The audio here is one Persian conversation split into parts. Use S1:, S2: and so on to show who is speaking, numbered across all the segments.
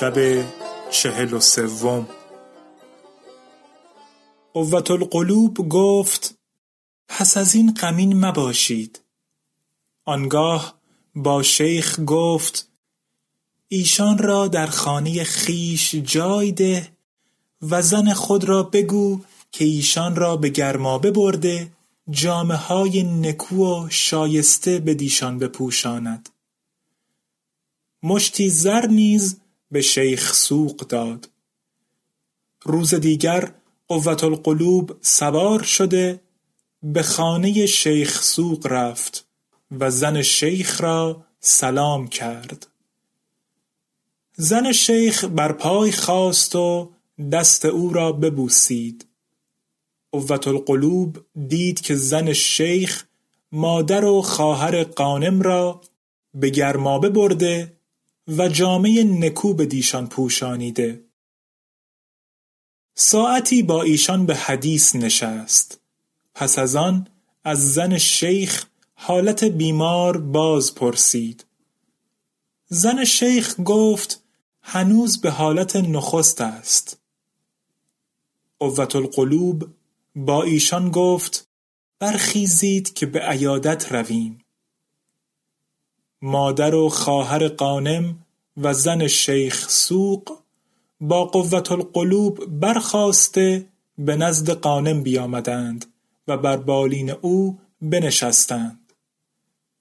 S1: شب چهل و سوم. قوت القلوب گفت پس از این غمین مباشید. آنگاه با شیخ گفت ایشان را در خانه خیش جای ده و زن خود را بگو که ایشان را به گرمابه برده جامه های نکو و شایسته به دیشان بپوشاند. مشتی زر نیز به شیخ سوق داد. روز دیگر قوت القلوب سوار شده به خانه شیخ سوق رفت و زن شیخ را سلام کرد. زن شیخ بر پای خاست و دست او را ببوسید. قوت القلوب دید که زن شیخ مادر و خواهر قانم را به گرمابه برده و جامه نکو دیشان پوشانیده. ساعتی با ایشان به حدیث نشست. پس از آن از زن شیخ حالت بیمار باز پرسید. زن شیخ گفت هنوز به حالت نخست است. قوت القلوب با ایشان گفت برخیزید که به عیادت رویم. مادر و خواهر قانم و زن شیخ سوق با قوت القلوب برخاسته به نزد قانم بیامدند و بر بالین او بنشستند.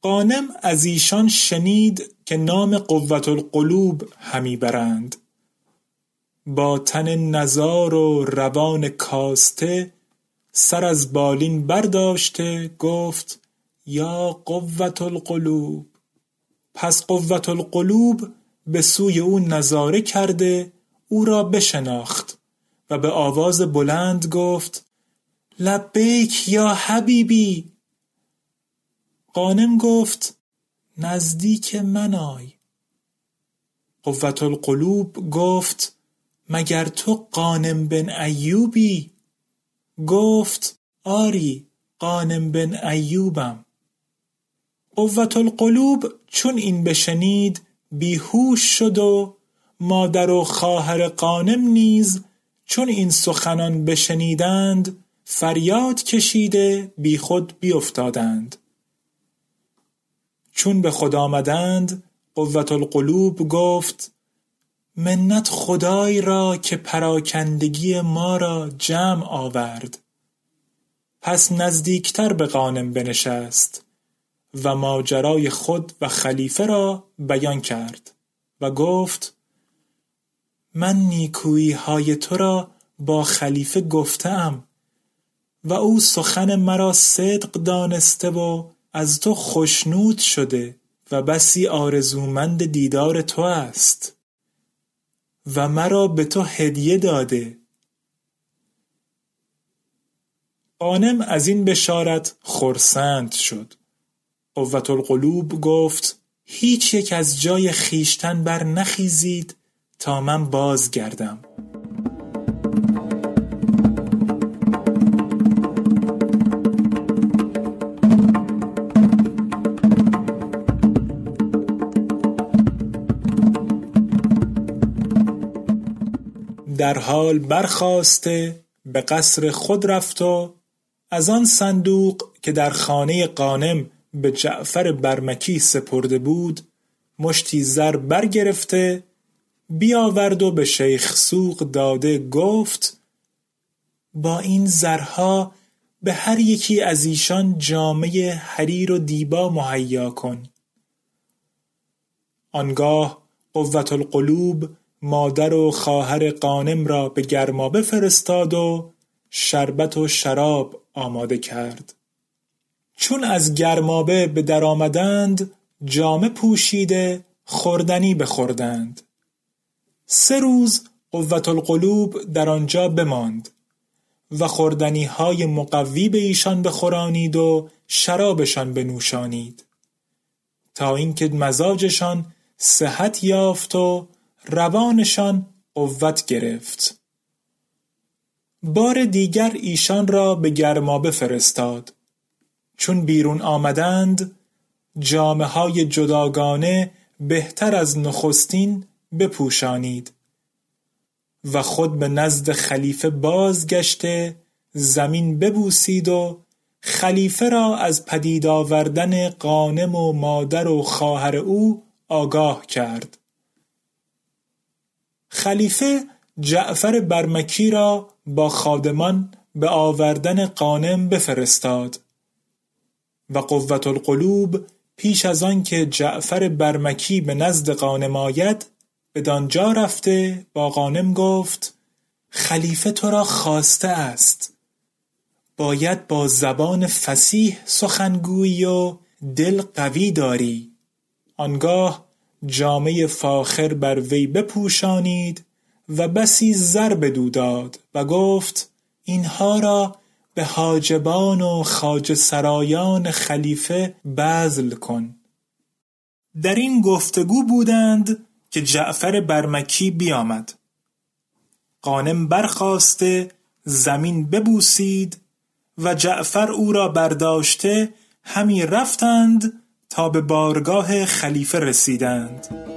S1: قانم از ایشان شنید که نام قوت القلوب همی برند. با تن نزار و روان کاسته سر از بالین برداشته گفت یا قوت القلوب پس قوت القلوب به سوی او نظاره کرده او را بشناخت و به آواز بلند گفت لبیک یا حبیبی؟ قانم گفت نزدیک من آی. قوت القلوب گفت مگر تو قانم بن ایوبی؟ گفت آری قانم بن ایوبم. قوت القلوب چون این بشنید بیهوش شد و مادر و خواهر قانم نیز چون این سخنان بشنیدند فریاد کشیده بیخود بیافتادند. چون به خود آمدند قوت القلوب گفت منت خدای را که پراکندگی ما را جمع آورد. پس نزدیکتر به قانم بنشست. و ماجرای خود و خلیفه را بیان کرد و گفت من نیکویی های تو را با خلیفه گفتم و او سخن مرا صدق دانسته و از تو خشنود شده و بسی آرزومند دیدار تو است و مرا به تو هدیه داده. قانم از این بشارت خرسند شد. قوت القلوب گفت هیچ یک از جای خیشتن بر نخیزید تا من بازگردم. در حال برخاسته به قصر خود رفت و از آن صندوق که در خانه قانم به جعفر برمکی سپرده بود مشتی زر برگرفته بیاورد و به شیخ سوق داده گفت با این زرها به هر یکی از ایشان جامعه حریر و دیبا مهیا کن. آنگاه قوت القلوب مادر و خواهر قانم را به گرمابه فرستاد و شربت و شراب آماده کرد. چون از گرمابه به در آمدند جامه پوشیده خوردنی بخوردند. سه روز قوت القلوب در آنجا بماند و خوردنی های مقوی به ایشان بخورانید و شرابشان بنوشانید. تا اینکه مزاجشان صحت یافت و روانشان قوت گرفت. بار دیگر ایشان را به گرمابه فرستاد. چون بیرون آمدند جامه های جداگانه بهتر از نخستین بپوشانید. و خود به نزد خلیفه بازگشته زمین ببوسید و خلیفه را از پدید آوردن قانم و مادر و خواهر او آگاه کرد. خلیفه جعفر برمکی را با خادمان به آوردن قانم بفرستاد. و قوت القلوب پیش از آن که جعفر برمکی به نزد قانم آید بدانجا رفته با قانم گفت خلیفه تو را خواسته است. باید با زبان فسیح سخنگویی و دل قوی داری. آنگاه جامه فاخر بر وی بپوشانید و بسی زر بدو داد و گفت اینها را به حاجبان و خاج سرایان خلیفه بذل کن. در این گفتگو بودند که جعفر برمکی بیامد. قانم برخواسته زمین ببوسید و جعفر او را برداشته همی رفتند تا به بارگاه خلیفه رسیدند.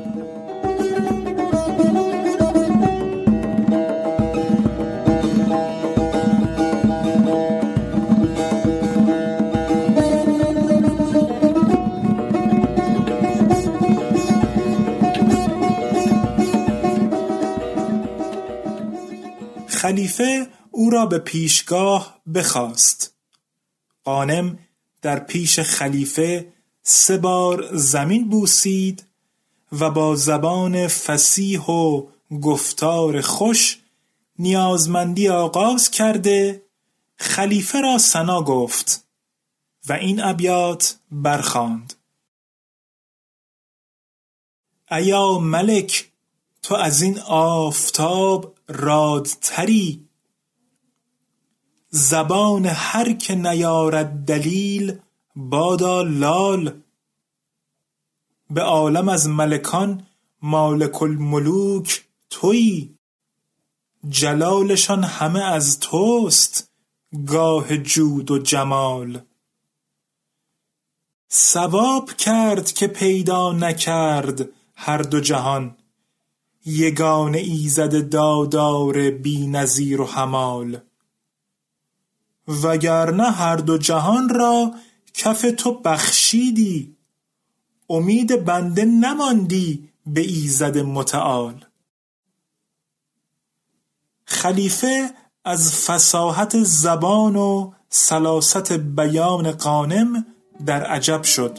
S1: خلیفه او را به پیشگاه بخواست. قانم در پیش خلیفه سه بار زمین بوسید و با زبان فسیح و گفتار خوش نیازمندی آغاز کرده خلیفه را سنا گفت و این ابیات برخاند. ایا ملک تو از این آفتاب رادتری زبان هر که نیارد دلیل بادا لال. به عالم از ملکان مالک الملوک تویی جلالشان همه از توست گاه جود و جمال. ثواب کرد که پیدا نکرد هر دو جهان. یگانه ایزد دادار نظیر و همال وگرنه هر دو جهان را کف تو بخشیدی. امید بنده نماندی به ایزد متعال. خلیفه از فساحت زبان و سلاست بیان قانم در عجب شد.